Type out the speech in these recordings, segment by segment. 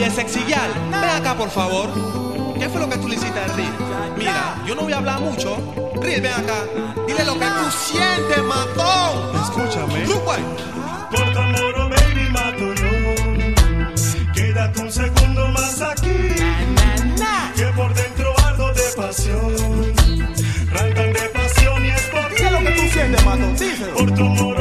Oye, sexyal, ven acá por favor. ¿Qué fue lo que tú le hiciste al Ril? Mira, yo no voy a hablar mucho. Ril, ven acá. Dile lo que tú sientes, matón. Escúchame. Por tu amor, baby, mato yo. Quédate un segundo más aquí. Que por dentro ardo de pasión. Rangan de pasión y es por Dile lo que tú sientes, matón. Díselo. Por tu amor,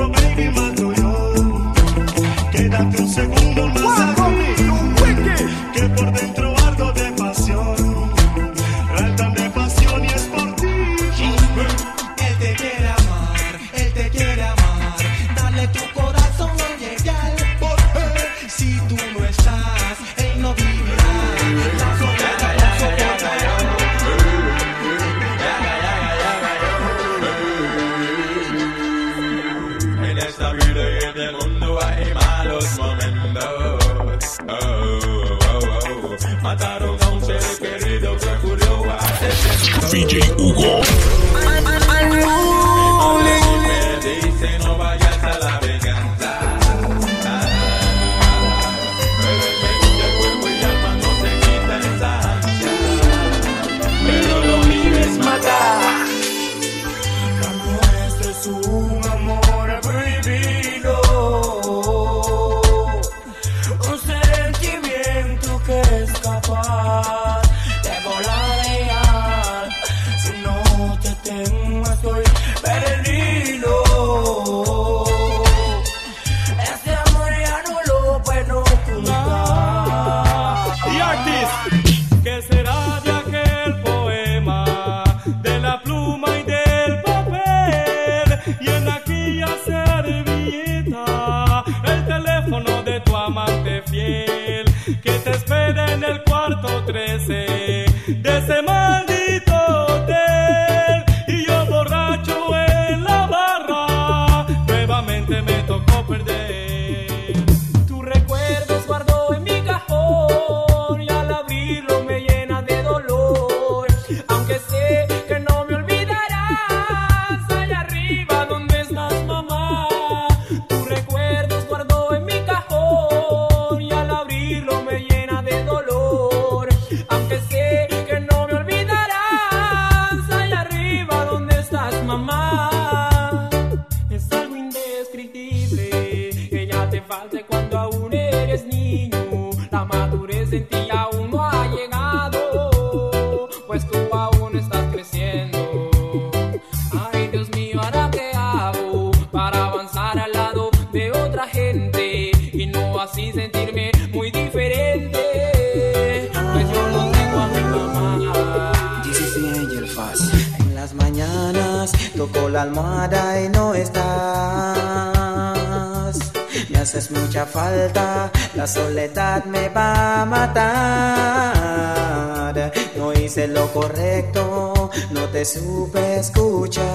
supe escuchar.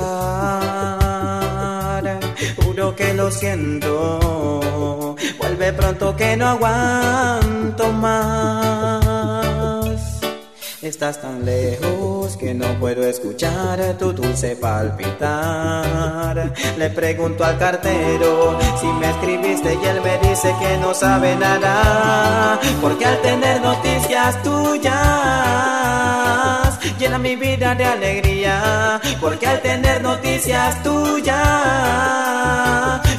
Juro que lo siento, vuelve pronto que no aguanto más. Estás tan lejos que no puedo escuchar tu dulce palpitar. Le pregunto al cartero si me escribiste y él me dice que no sabe nada. Porque al tener noticias tuyas llena mi vida de alegría. Porque al tener noticias tuyas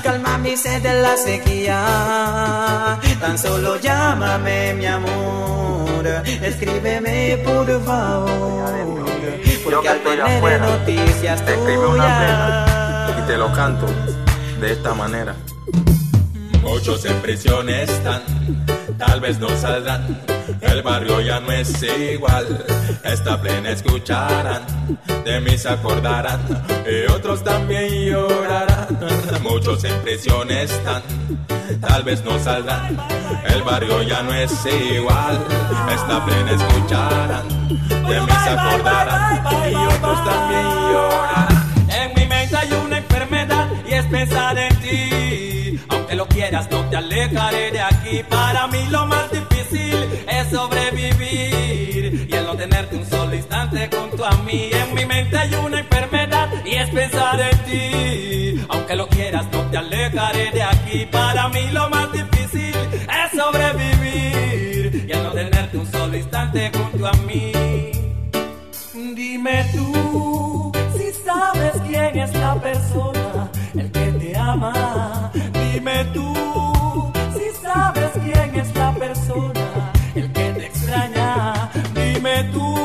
calma mi sed de la sequía. Tan solo llámame mi amor, escríbeme por favor. Porque al tener noticias te escribe una tuyas y te lo canto de esta manera. Muchos en prisión están, tal vez no saldrán. El barrio ya no es igual, esta plena escucharán, de mí se acordarán y otros también llorarán. Muchos en prisión están, tal vez no saldrán. El barrio ya no es igual, esta plena escucharán, de mí se acordarán y otros también llorarán. En mi mente hay una enfermedad y es pensar en ti quieras, no te alejaré de aquí. Para mí lo más difícil es sobrevivir y el no tenerte un solo instante junto a mí. En mi mente hay una enfermedad y es pensar en ti. Aunque lo quieras, no te alejaré de aquí. Para mí lo más difícil es sobrevivir y el no tenerte un solo instante junto a mí. Dime tú si sabes quién es la persona, el que te ama dime tú si sabes quién es la persona, el que te extraña, dime tú.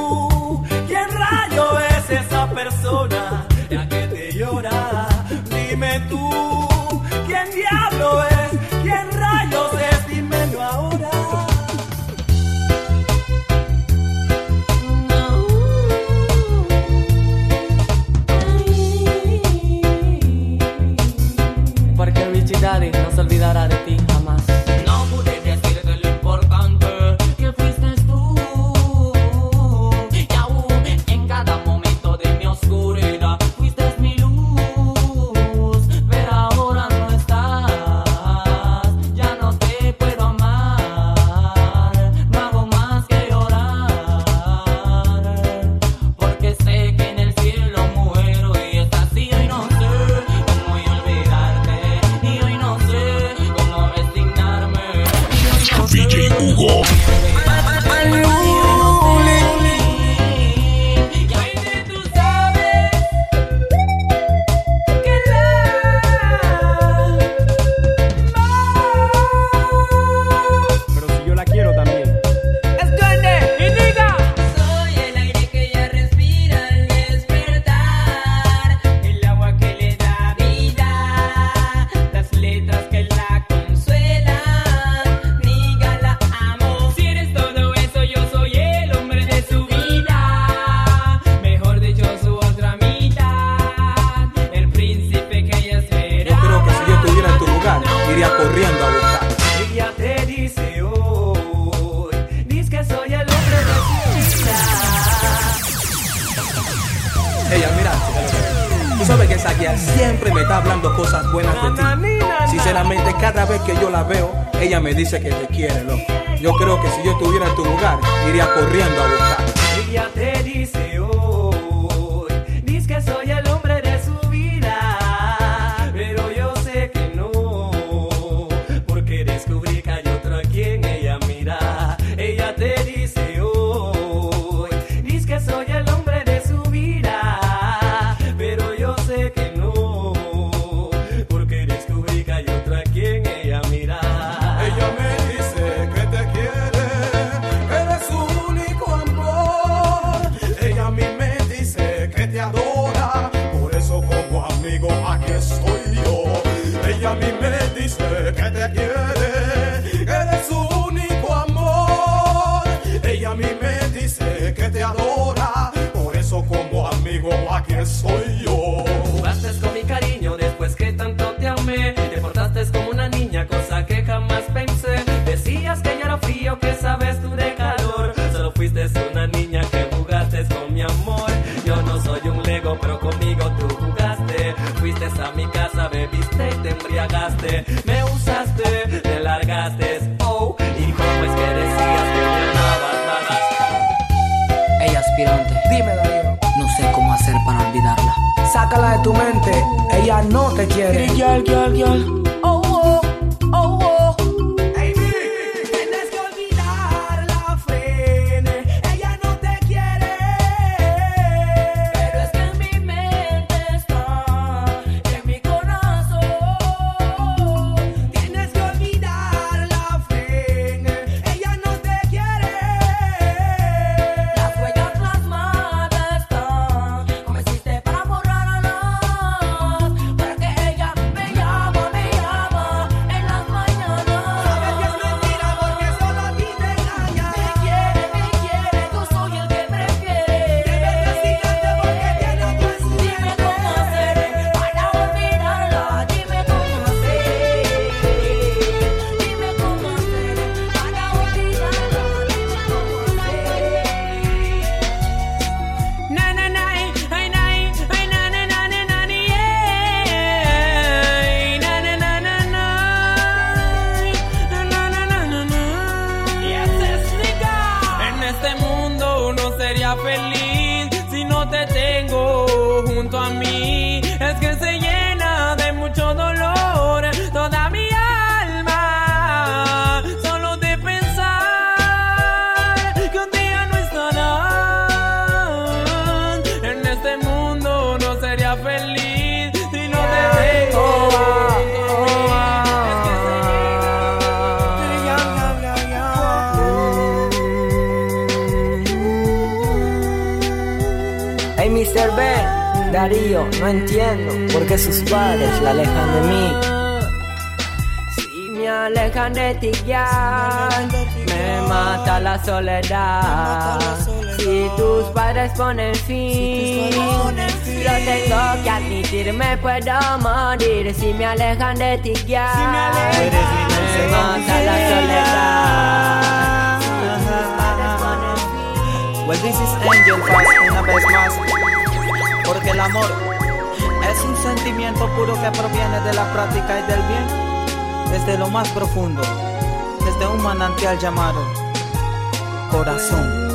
Ella mira. tú sabes que esa guía siempre me está hablando cosas buenas de ti. Sinceramente, cada vez que yo la veo, ella me dice que te quiere, loco. Yo creo que si yo estuviera en tu lugar, iría corriendo a buscar. Ella te dice, mí me dice que te adoro. de tu mente. Ella no te quiere. Girl, girl. Si me alejan de ti ya, me mata la soledad. Si. Well, this is Angel Fast una vez más. Porque el amor es un sentimiento puro que proviene de la práctica y del bien. Desde lo más profundo, desde un manantial llamado corazón.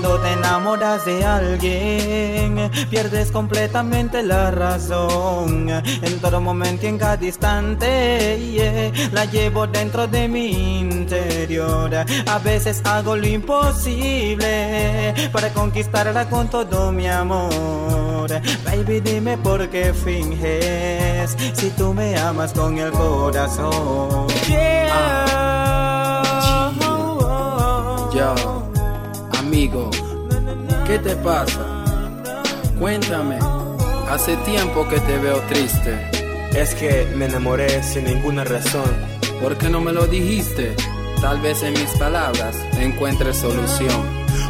Cuando te enamoras de alguien, pierdes completamente la razón. En todo momento y en cada instante, yeah, la llevo dentro de mi interior. A veces hago lo imposible para conquistarla con todo mi amor. Baby, dime por qué finges si tú me amas con el corazón. Yo, amigo, ¿qué te pasa? Cuéntame, hace tiempo que te veo triste. Es que me enamoré sin ninguna razón. ¿Por qué no me lo dijiste? Tal vez en mis palabras encuentres solución.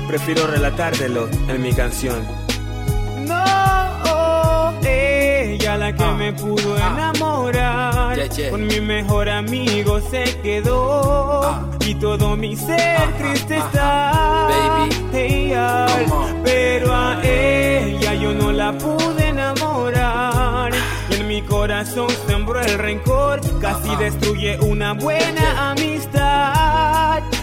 Prefiero relatártelo en mi canción. No, ella la que me pudo enamorar. Con mi mejor amigo se quedó. Ah. Y todo mi ser Ajá, triste ajá. está. Pero a ella yo no la pude enamorar. Y en mi corazón sembró el rencor. Casi destruye una buena amistad.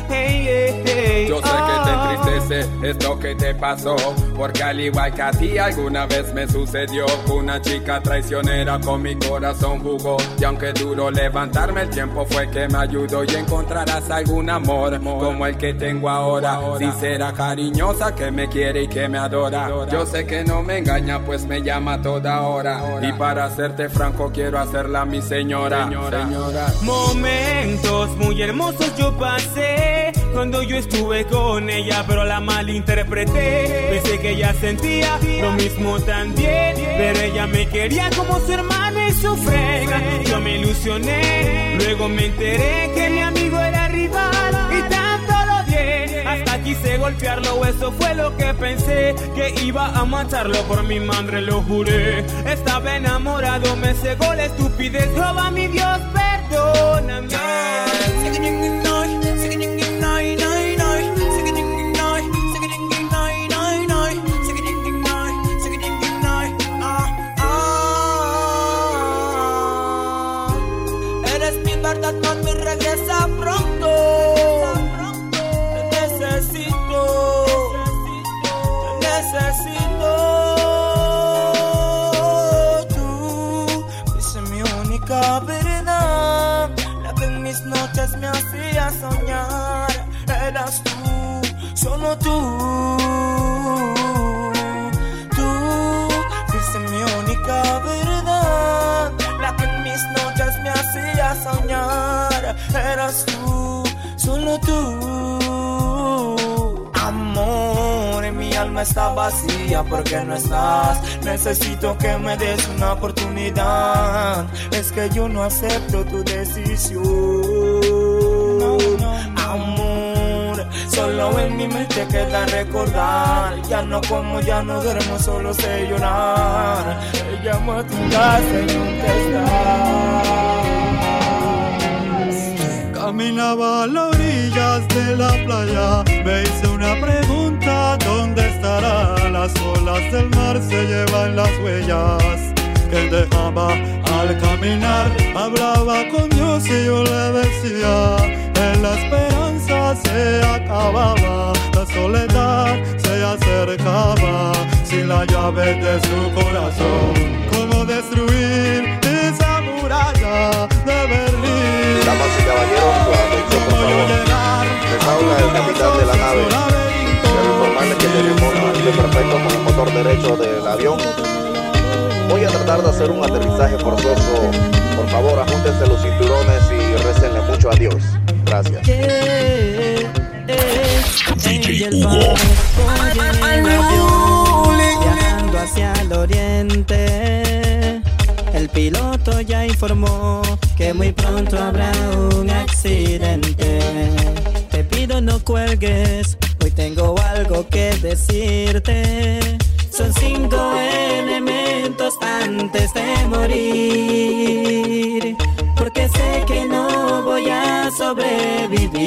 Hey, hey, hey, Yo sé ah. que te entristece esto que te pasó, porque al igual que a ti alguna vez me sucedió una chica traicionera con mi corazón jugó. Y aunque duro levantarme, el tiempo fue que me ayudó y encontrarás algún amor como el que tengo ahora. Sincera, cariñosa, que me quiere y que me adora. Yo sé que no me engaña, pues me llama toda hora. Y para serte franco, quiero hacerla mi señora. Señora. Momentos muy hermosos yo pasé cuando yo estuve con ella, pero la malinterpreté. Pensé que ella sentía lo mismo también, pero ella me quería como su hermano y su frega. Yo me ilusioné, luego me enteré que mi amigo era rival y tanto lo odié. Hasta quise golpearlo, eso fue lo que pensé, que iba a matarlo por mi madre, lo juré. Estaba enamorado, me cegó la estupidez, roba mi Dios, perdóname. Solo tú. Tú fuiste mi única verdad, la que en mis noches me hacía soñar. Eras tú, solo tú. Amor, mi alma está vacía porque no estás. Necesito que me des una oportunidad. Es que yo no acepto tu decisión. Mente queda recordar. Ya no como, ya no duermo, solo sé llorar. Llamo a tu casa nunca estás. Caminaba a las orillas de la playa, me hice una pregunta, ¿dónde estará? Las olas del mar se llevan las huellas que dejaba al caminar. Hablaba con Dios y yo le decía, en la esperanza se acababa, la soledad se acercaba, sin la llave de su corazón. ¿Cómo destruir esa muralla de Berlín? Damas y caballeros, por favor. Les habla el capitán de la nave. Quiero informarles que tenemos un perfecto con el motor derecho del avión. Voy a tratar de hacer un aterrizaje forzoso. Por favor, ajúntense los cinturones y récenle mucho a Dios. Gracias. DJ Hugo. Viajando hacia el oriente. El piloto ya informó que muy pronto habrá un accidente. Te pido no cuelgues, hoy tengo algo que decirte. Son cinco elementos antes de morir. Que no voy a sobrevivir.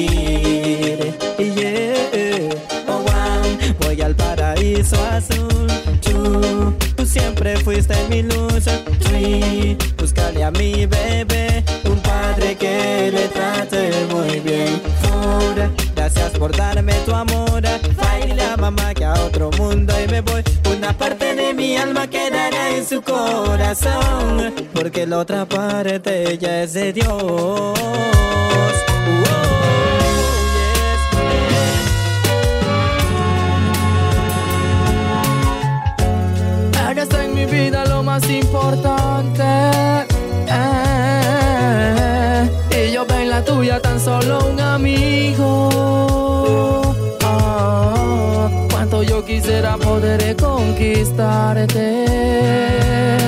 Yeah. Oh, wow. Voy al paraíso azul. Tú, tú siempre fuiste mi luz. Sí, búscale a mi bebé un padre que le trate muy bien. Gracias por darme tu amor. Dile a mamá que a otro mundo y me voy. Una parte de mi alma quedará en su corazón. Porque la otra parte ya es de Dios. Oh, Eres en mi vida lo más importante. Tuya tan solo un amigo. Ah, cuánto yo quisiera poder conquistarte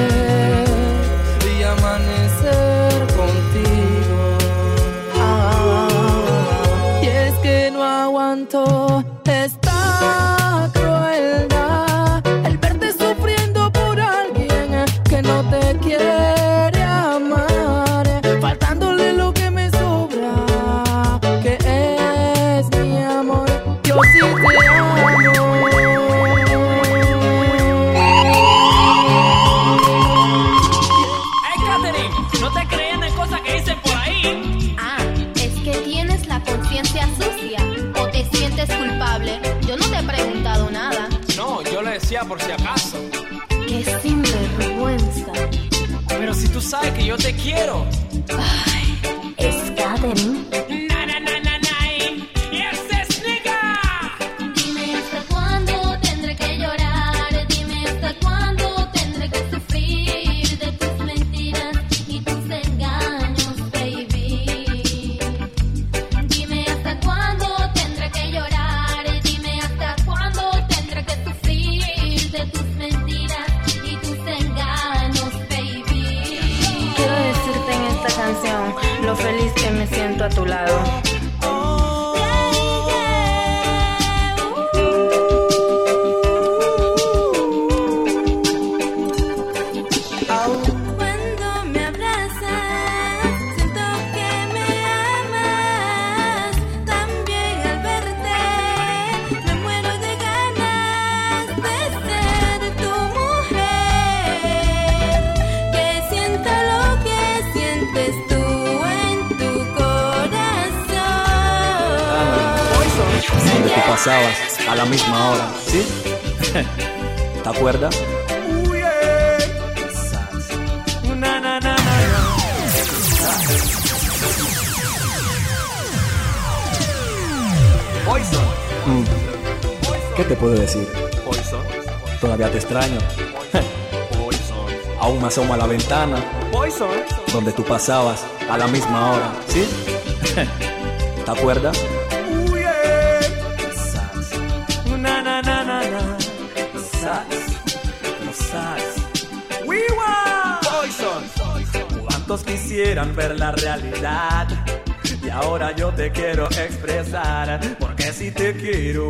por si acaso. Qué sinvergüenza. Pero si tú sabes que yo te quiero. Es tu lado. Todavía te extraño. Aún me asomo a la ventana donde tú pasabas a la misma hora, ¿sí? ¿Te acuerdas? ¿Cuántos quisieran ver la realidad? Y ahora yo te quiero expresar. Porque si te quiero,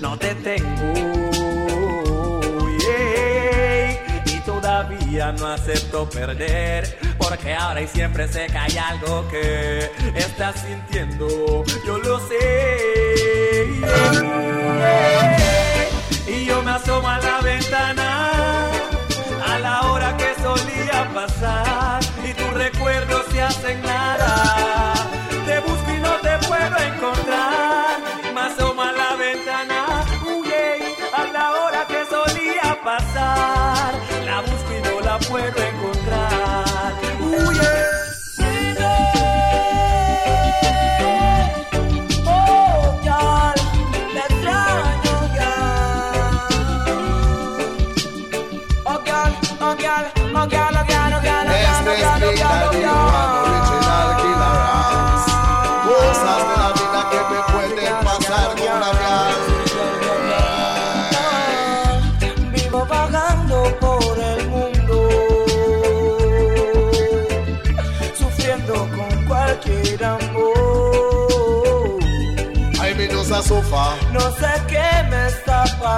no te tengo. No acepto perder. Porque ahora y siempre sé que hay algo que estás sintiendo. Yo lo sé. Y yo me asomo a la ventana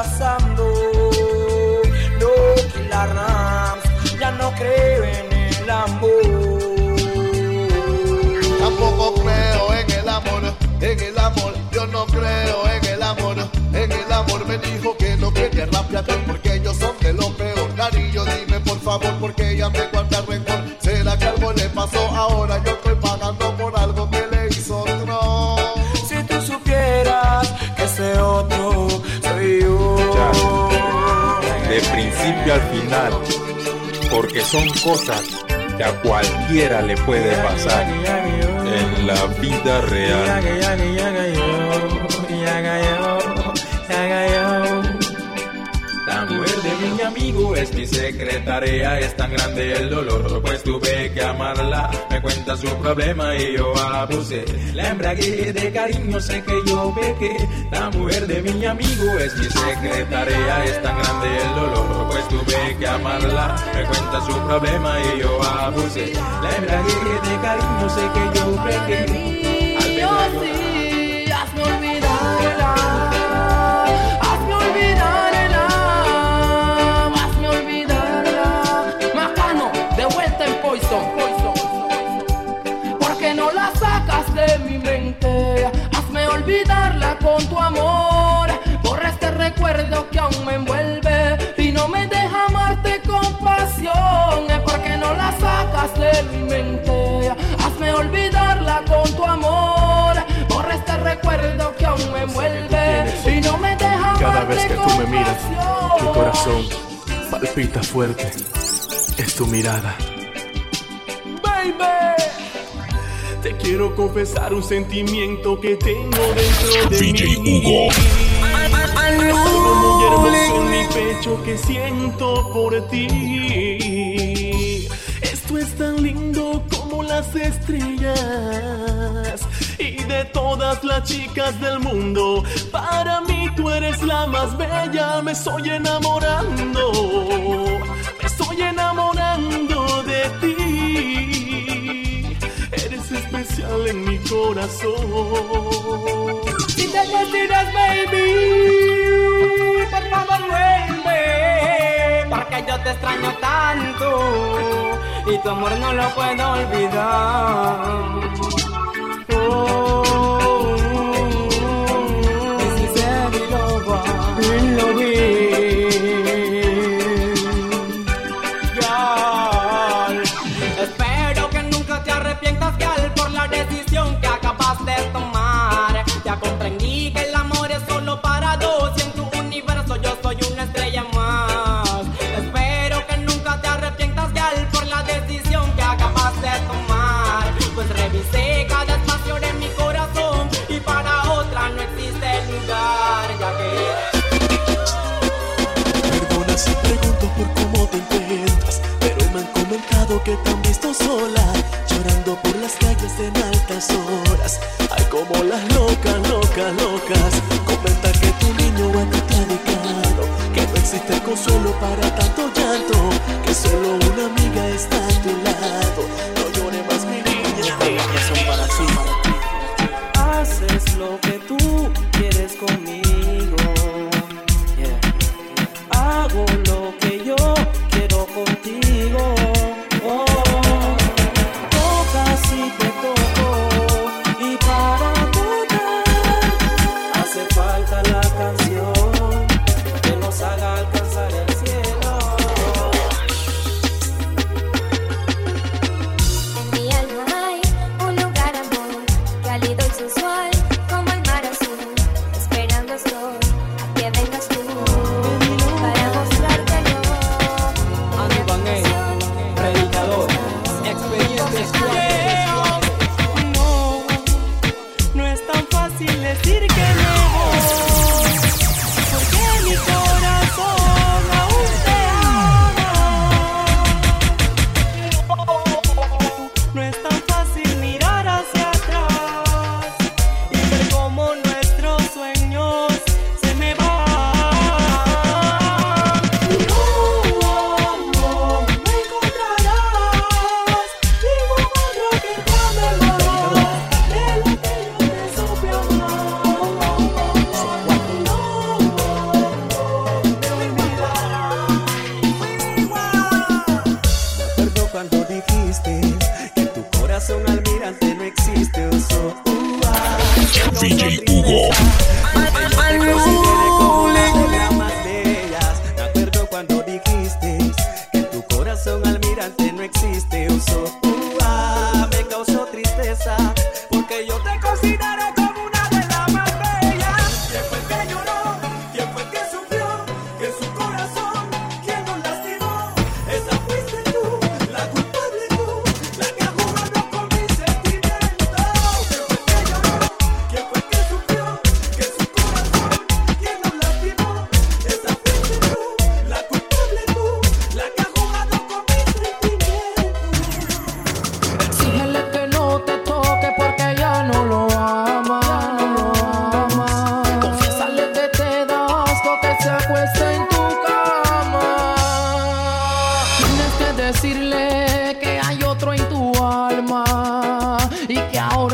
pasando. No, Killer Rams, ya no creo en el amor. Tampoco creo en el amor, en el amor. Yo no creo en el amor, en el amor. Me dijo que no quería rapiate porque ellos son de lo peor. Cariño, dime por favor, porque ella me guarda rencor. ¿Será que algo le pasó ahora? Yo al final, porque son cosas que a cualquiera le puede pasar en la vida real. Es mi secretaria, es tan grande el dolor, pues tuve que amarla. Me cuenta su problema y yo abusé. La embragué de cariño, sé que yo pequé. La mujer de mi amigo es mi secretaria, es tan grande el dolor, pues tuve que amarla. Me cuenta su problema y yo abusé. La embragué de cariño, sé que yo pequé. Al verla llorar, hazme olvidarla. Hazme olvidarla. De mi mente. Hazme olvidarla con tu amor. Borra este recuerdo que aún me envuelve y no me deja Cada vez que tú me miras, mi corazón palpita fuerte. Es tu mirada. Baby. Te quiero confesar un sentimiento que tengo dentro de DJ mí. Hugo. Algo muy hermoso en mi pecho que siento por ti. Esto es tan lindo como las estrellas. Y de todas las chicas del mundo, para mí tú eres la más bella. Me estoy enamorando, me estoy enamorando de ti. Eres especial en mi corazón. Si te baby, por favor vuelve, porque yo te extraño tanto y tu amor no lo puedo olvidar. Oh, Espero que nunca te arrepientas, gal, por la decisión que acabas de tomar. Ya comprendí que Squad. out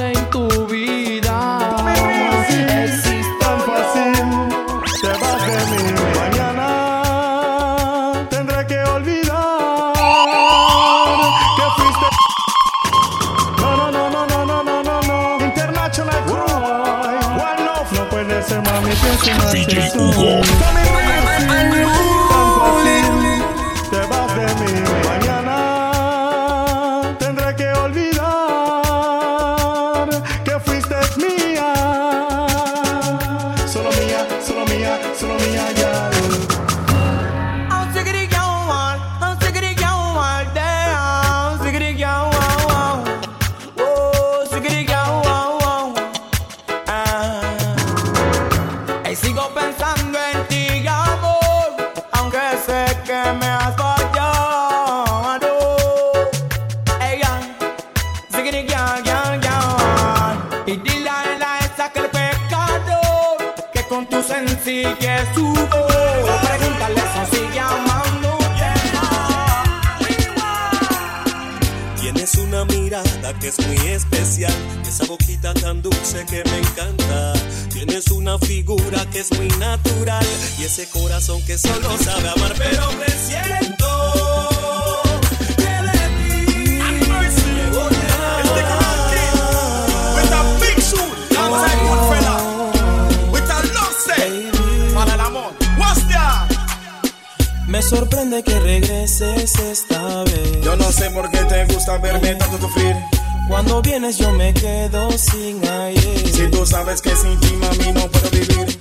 Sabes que sin ti, mami, no puedo vivir.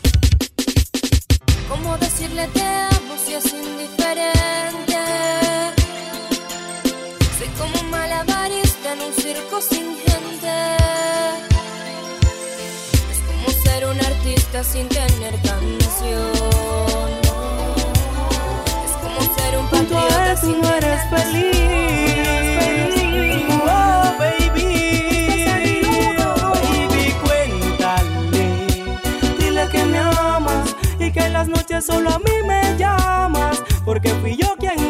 ¿Cómo decirle te amo si es indiferente? Soy como un malabarista en un circo sin gente. Es como ser un artista sin tener canción. Es como ser un patriota tú no eres feliz. las noches solo a mí me llamas, porque fui yo quien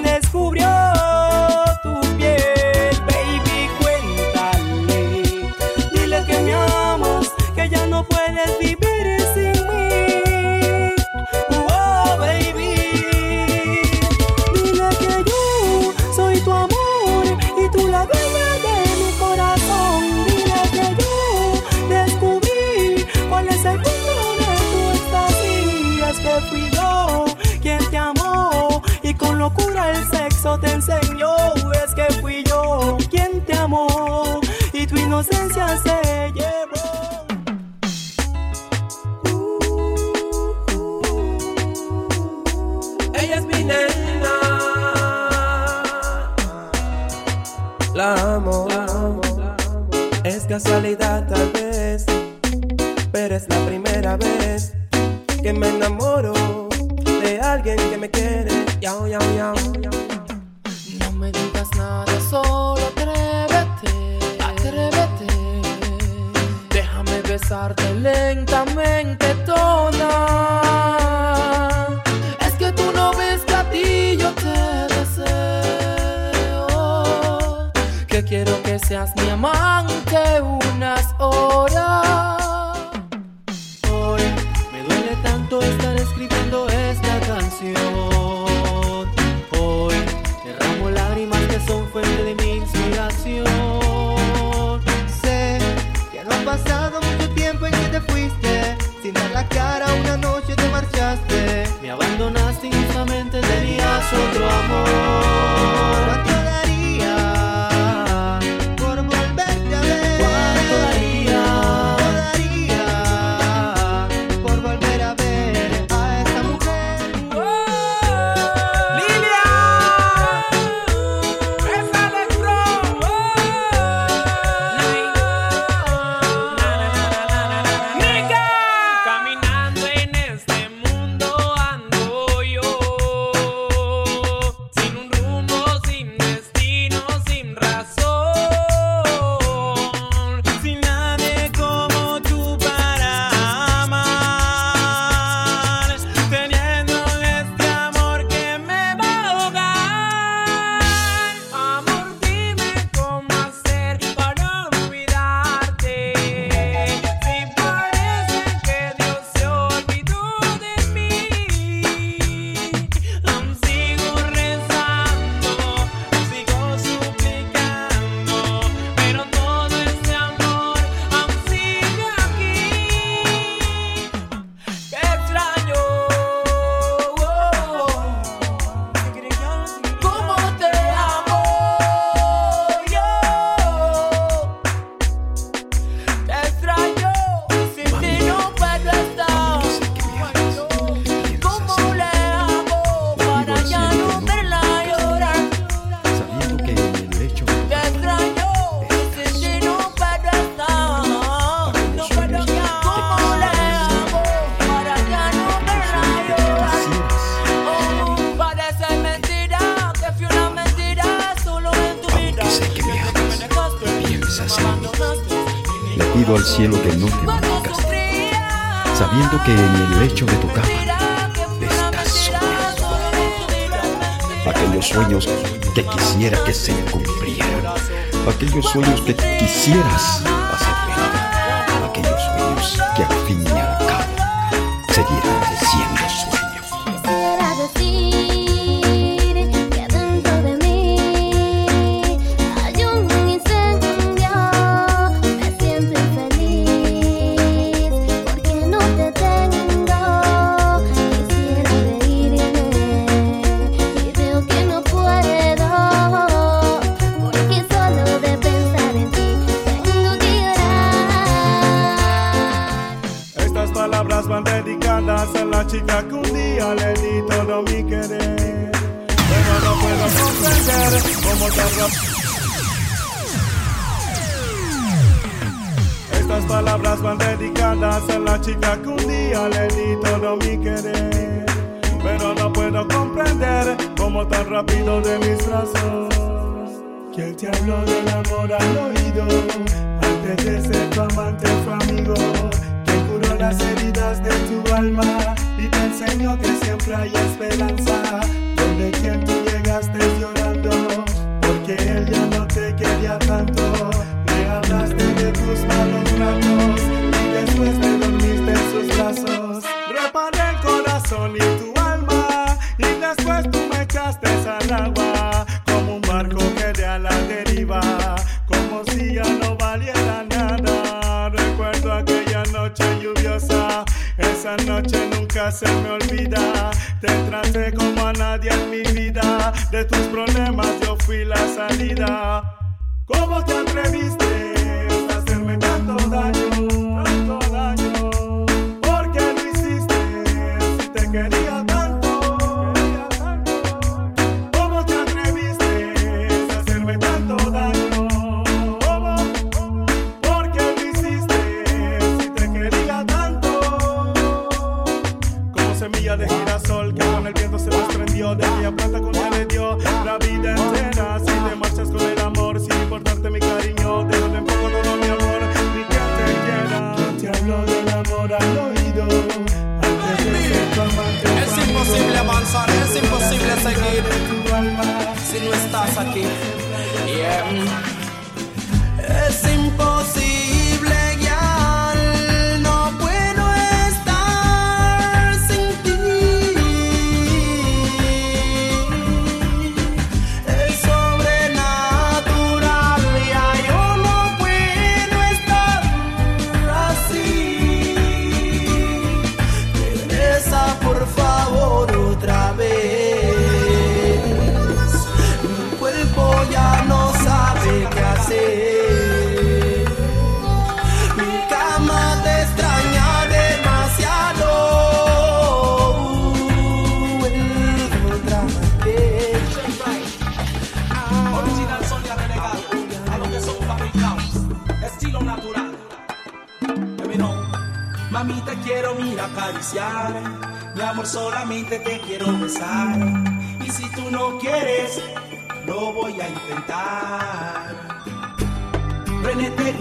sueños que quisieras tan rápido de mis brazos. Que él te habló del amor al oído. Antes de ser tu amante fue amigo. Que curó las heridas de tu alma. Y te enseñó que siempre hay esperanza. Donde quien tú llegaste llorando. Porque él ya no te quería tanto. Le hablaste de tus malos ratos. Y después te dormiste en sus brazos. Reparé el corazón y tu echaste al agua. Como un barco que de a la deriva. Como si ya no valiera nada. Recuerdo aquella noche lluviosa. Esa noche nunca se me olvida. Te traté como a nadie en mi vida. De tus problemas yo fui la salida. ¿Cómo te atreviste a hacerme tanto daño? Desprendió de aquella planta que un le dio la vida entera. Si te marchas con el amor, sin importarte mi cariño, déjame en poco todo mi amor, ni que te quiera. Te hablo del amor al oído, antes de ser tu amante. Es imposible avanzar, es imposible seguir si no estás aquí. Yeah.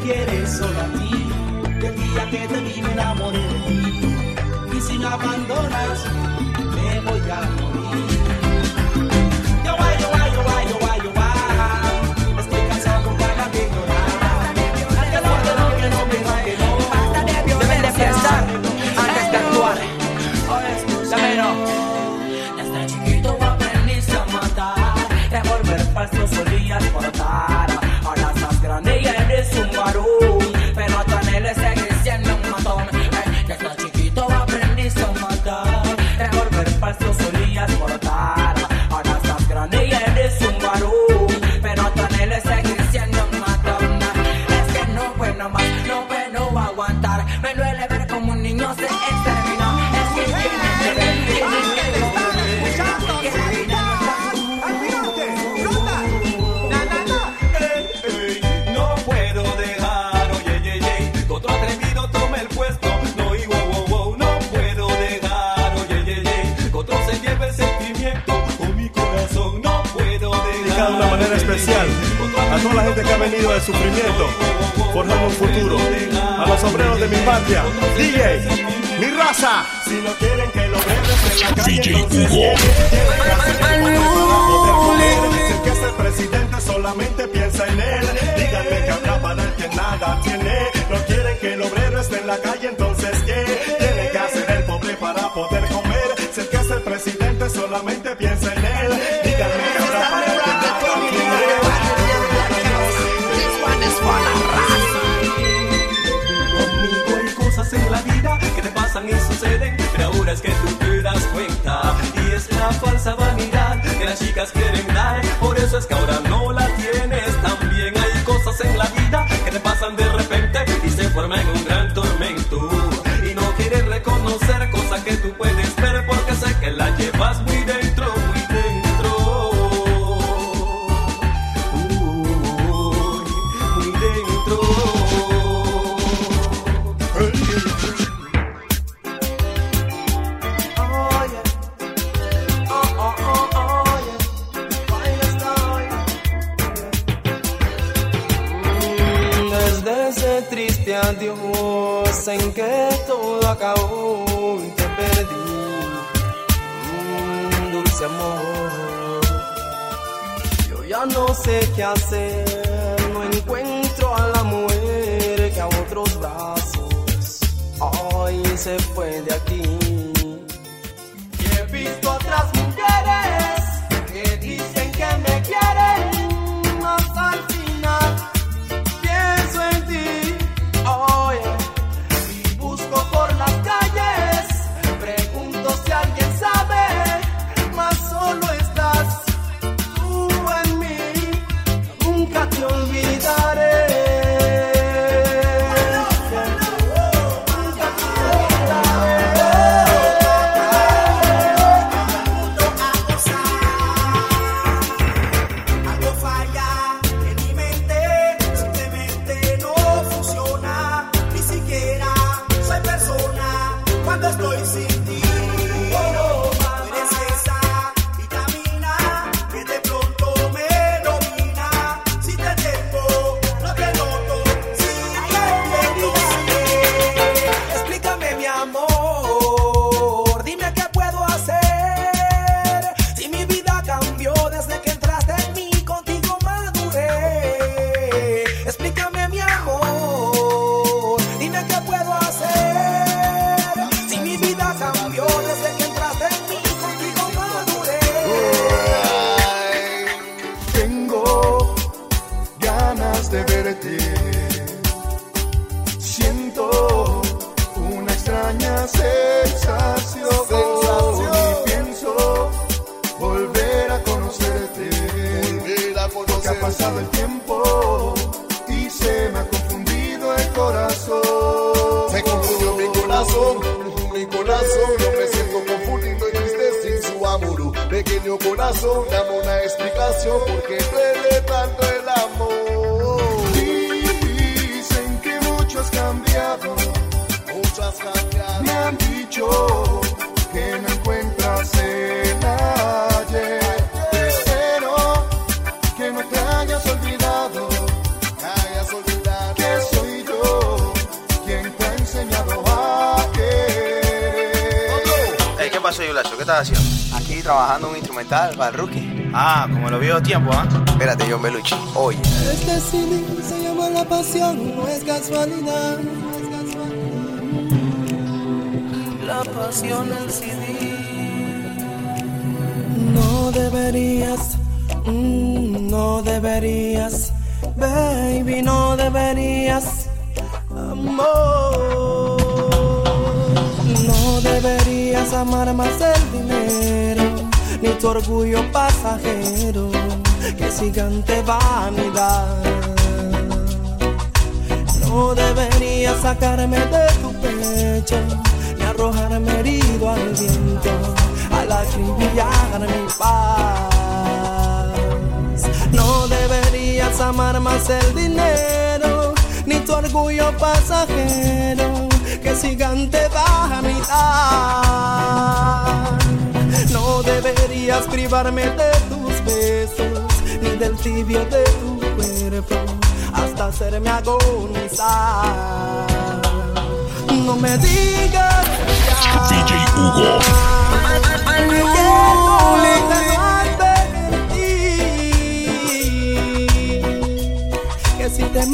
quieres solo a ti. Del día que te vi de una manera especial. A toda la gente que ha venido del sufrimiento, forjando un futuro. A los obreros de mi patria, DJ, mi raza. Si no quieren que lo en la calle, DJ Hugo. que el presidente solamente piensa en él. Díganme que habrá para el que nada tiene. No quieren que el obrero esté en la calle, entonces ¿qué? Tiene que hacer el pobre para poder comer. Si el que es el presidente solamente piensa en él. y suceden, pero ahora es que tú te das cuenta. Y es la falsa vanidad que las chicas quieren dar, por eso es que ahora no. se fue de aquí. corazón. Se confundió mi corazón, mi corazón. Yo me siento confundido y triste sin su amor. Pequeño corazón, dame una explicación porque duele tanto el amor. Dicen que mucho has cambiado. Mucho has cambiado. Me han dicho que no. Estás haciendo? Aquí trabajando un instrumental para el rookie. Ah, como lo vio tiempo, ¿ah? Espérate, John Belucci. Oye. Este CD se llama La Pasión, no es casualidad. La pasión del CD. No deberías, mm, no deberías, baby, no deberías, amor. No deberías amar más el dinero, ni tu orgullo pasajero, que gigante vanidad. No deberías sacarme de tu pecho, ni arrojarme herido al viento, al acribillar mi paz. No deberías amar más el dinero, ni tu orgullo pasajero, que gigante vanidad. No deberías privarme de tus besos, ni del tibio de tu cuerpo, hasta hacerme agonizar. No me digas ya. DJ Hugo. Que si te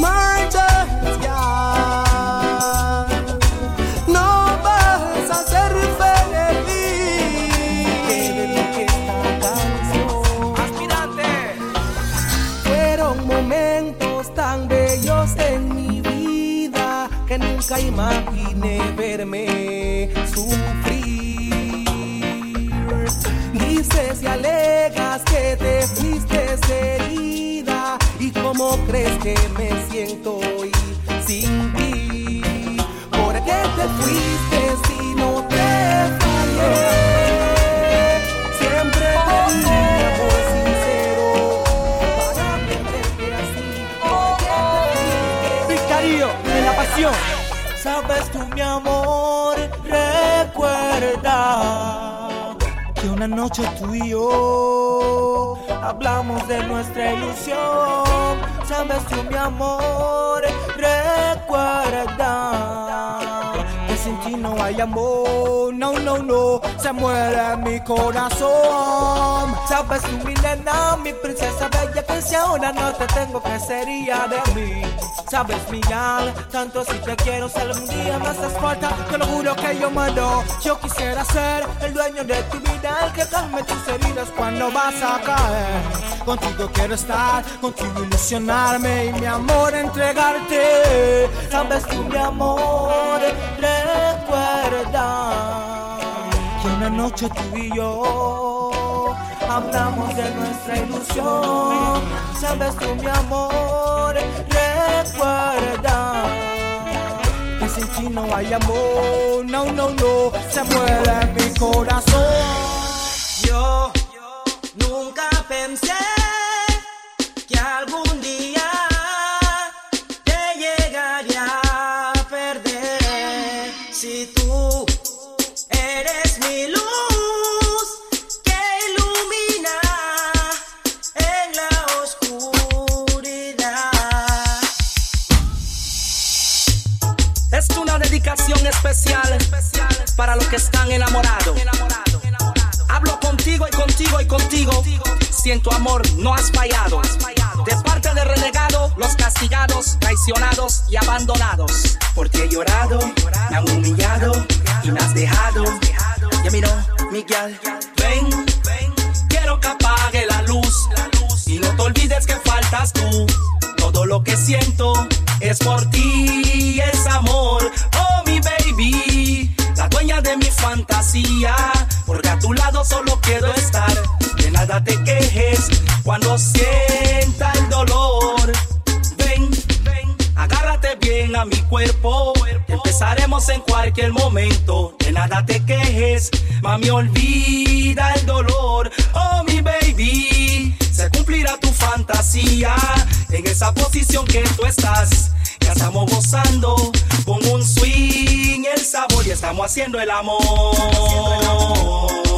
Y alegas que te fuiste herida y cómo crees que me noche tú y yo hablamos de nuestra ilusión. Sabes tú, mi amor, recuerda que sin ti no hay amor. No, no, no, se muere mi corazón. Sabes tú, mi nena, mi princesa bella, que si ahora no te tengo, que sería de mí? Sabes, mi gal, tanto si te quiero, si algún día me haces falta, te lo juro que yo muero. Yo quisiera ser el dueño de tu vida, el que calme tus heridas cuando vas a caer. Contigo quiero estar, contigo ilusionarme y mi amor entregarte. Sabes tú, mi amor, recuerda que una noche tú y yo hablamos de nuestra ilusión. Sabes tú, mi amor, recuerda que sin ti no hay amor. No, no, no, se muere mi corazón. Yo nunca pensé que algún día especial para los que están enamorados. Hablo contigo y contigo y contigo. Siento amor, no has fallado. De parte de renegado, los castigados, traicionados y abandonados. Por ti he llorado, me han humillado y me has dejado. Ya miró, Miguel, ven, quiero que apague la luz. Y no te olvides que faltas tú. Lo que siento es por ti, es amor. Oh, mi baby, la dueña de mi fantasía. Porque a tu lado solo quiero estar. De nada te quejes cuando sienta el dolor. Ven, ven, agárrate bien a mi cuerpo. Empezaremos en cualquier momento. De nada te quejes, mami, olvida el dolor. Oh, mi baby, se cumplirá tu fantasía en esa posición que tú estás. Ya estamos gozando con un swing, el sabor y estamos haciendo el amor.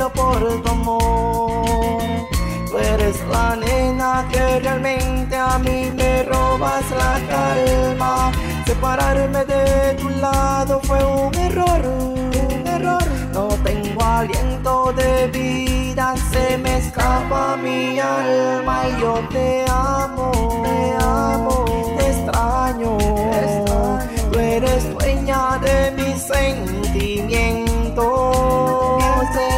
Muero por tu amor. Tú eres la nena que realmente a mí me robas la calma. Separarme de tu lado fue un error, un error. No tengo aliento de vida, se me escapa mi alma y yo te amo, te amo, te extraño, te extraño. Tú eres dueña de mis sentimientos. Sí,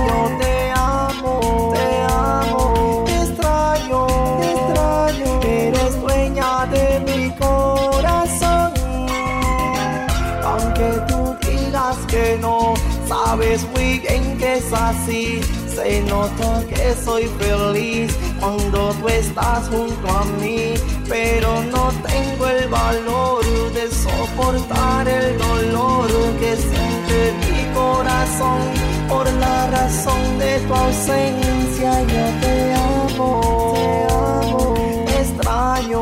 sabes muy bien que es así. Se nota que soy feliz cuando tú estás junto a mí, pero no tengo el valor de soportar el dolor que siente mi corazón por la razón de tu ausencia. Yo te amo, te amo, extraño,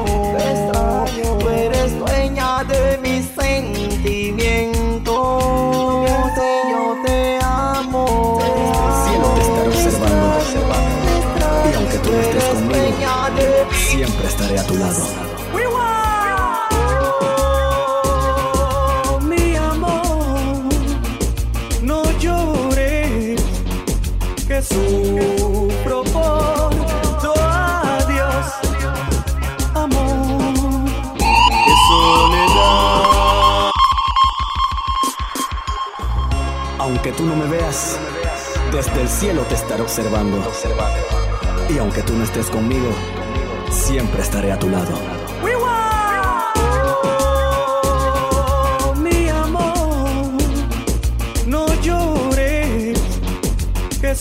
extraño. Tú eres dueña de mis sentimientos. Lado. Oh, mi amor, no llores, que sufro por tu adiós, amor, qué soledad. Aunque tú no me veas, desde el cielo te estaré observando. Y aunque tú no estés conmigo, siempre estaré a tu lado. Oh, mi amor, no llores, que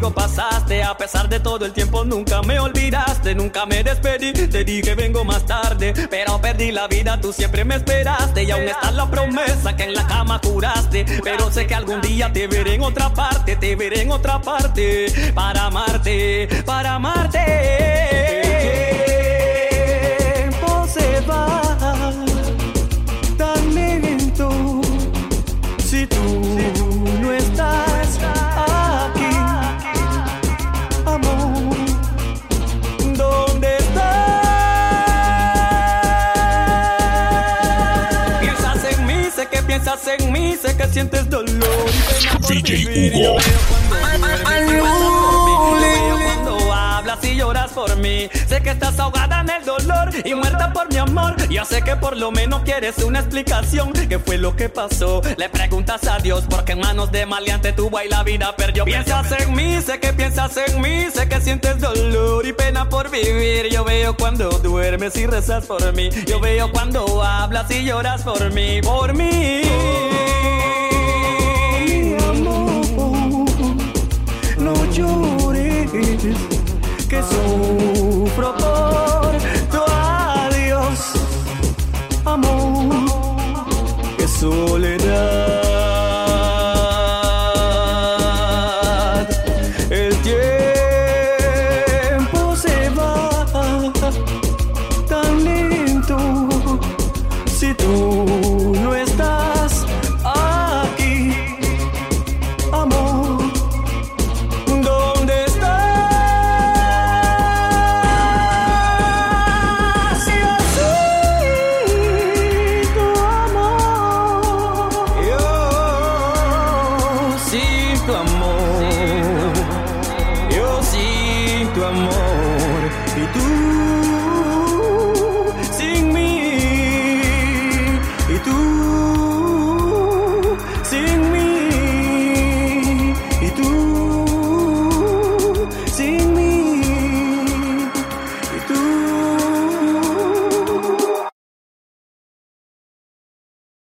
conmigo pasaste. A pesar de todo el tiempo, nunca me olvidaste. Nunca me despedí. Te dije vengo más tarde. Pero perdí la vida, tú siempre me esperaste. Y aún está la promesa que en la cama juraste. Pero sé que algún día te veré en otra parte. Te veré en otra parte. Para amarte, para amarte. En mí, sé que sientes dolor. DJ Hugo. Lloras por mí, sé que estás ahogada en el dolor y muerta por mi amor. Yo sé que por lo menos quieres una explicación. ¿Qué fue lo que pasó? Le preguntas a Dios porque en manos de maleante tu y la vida perdió. Piensas en mí, sé que piensas en mí, sé que sientes dolor y pena por vivir. Yo veo cuando duermes y rezas por mí. Yo veo cuando hablas y lloras por mí, por mí. Mi amor, no llores, que sufro por tu adiós, amor, qué soledad.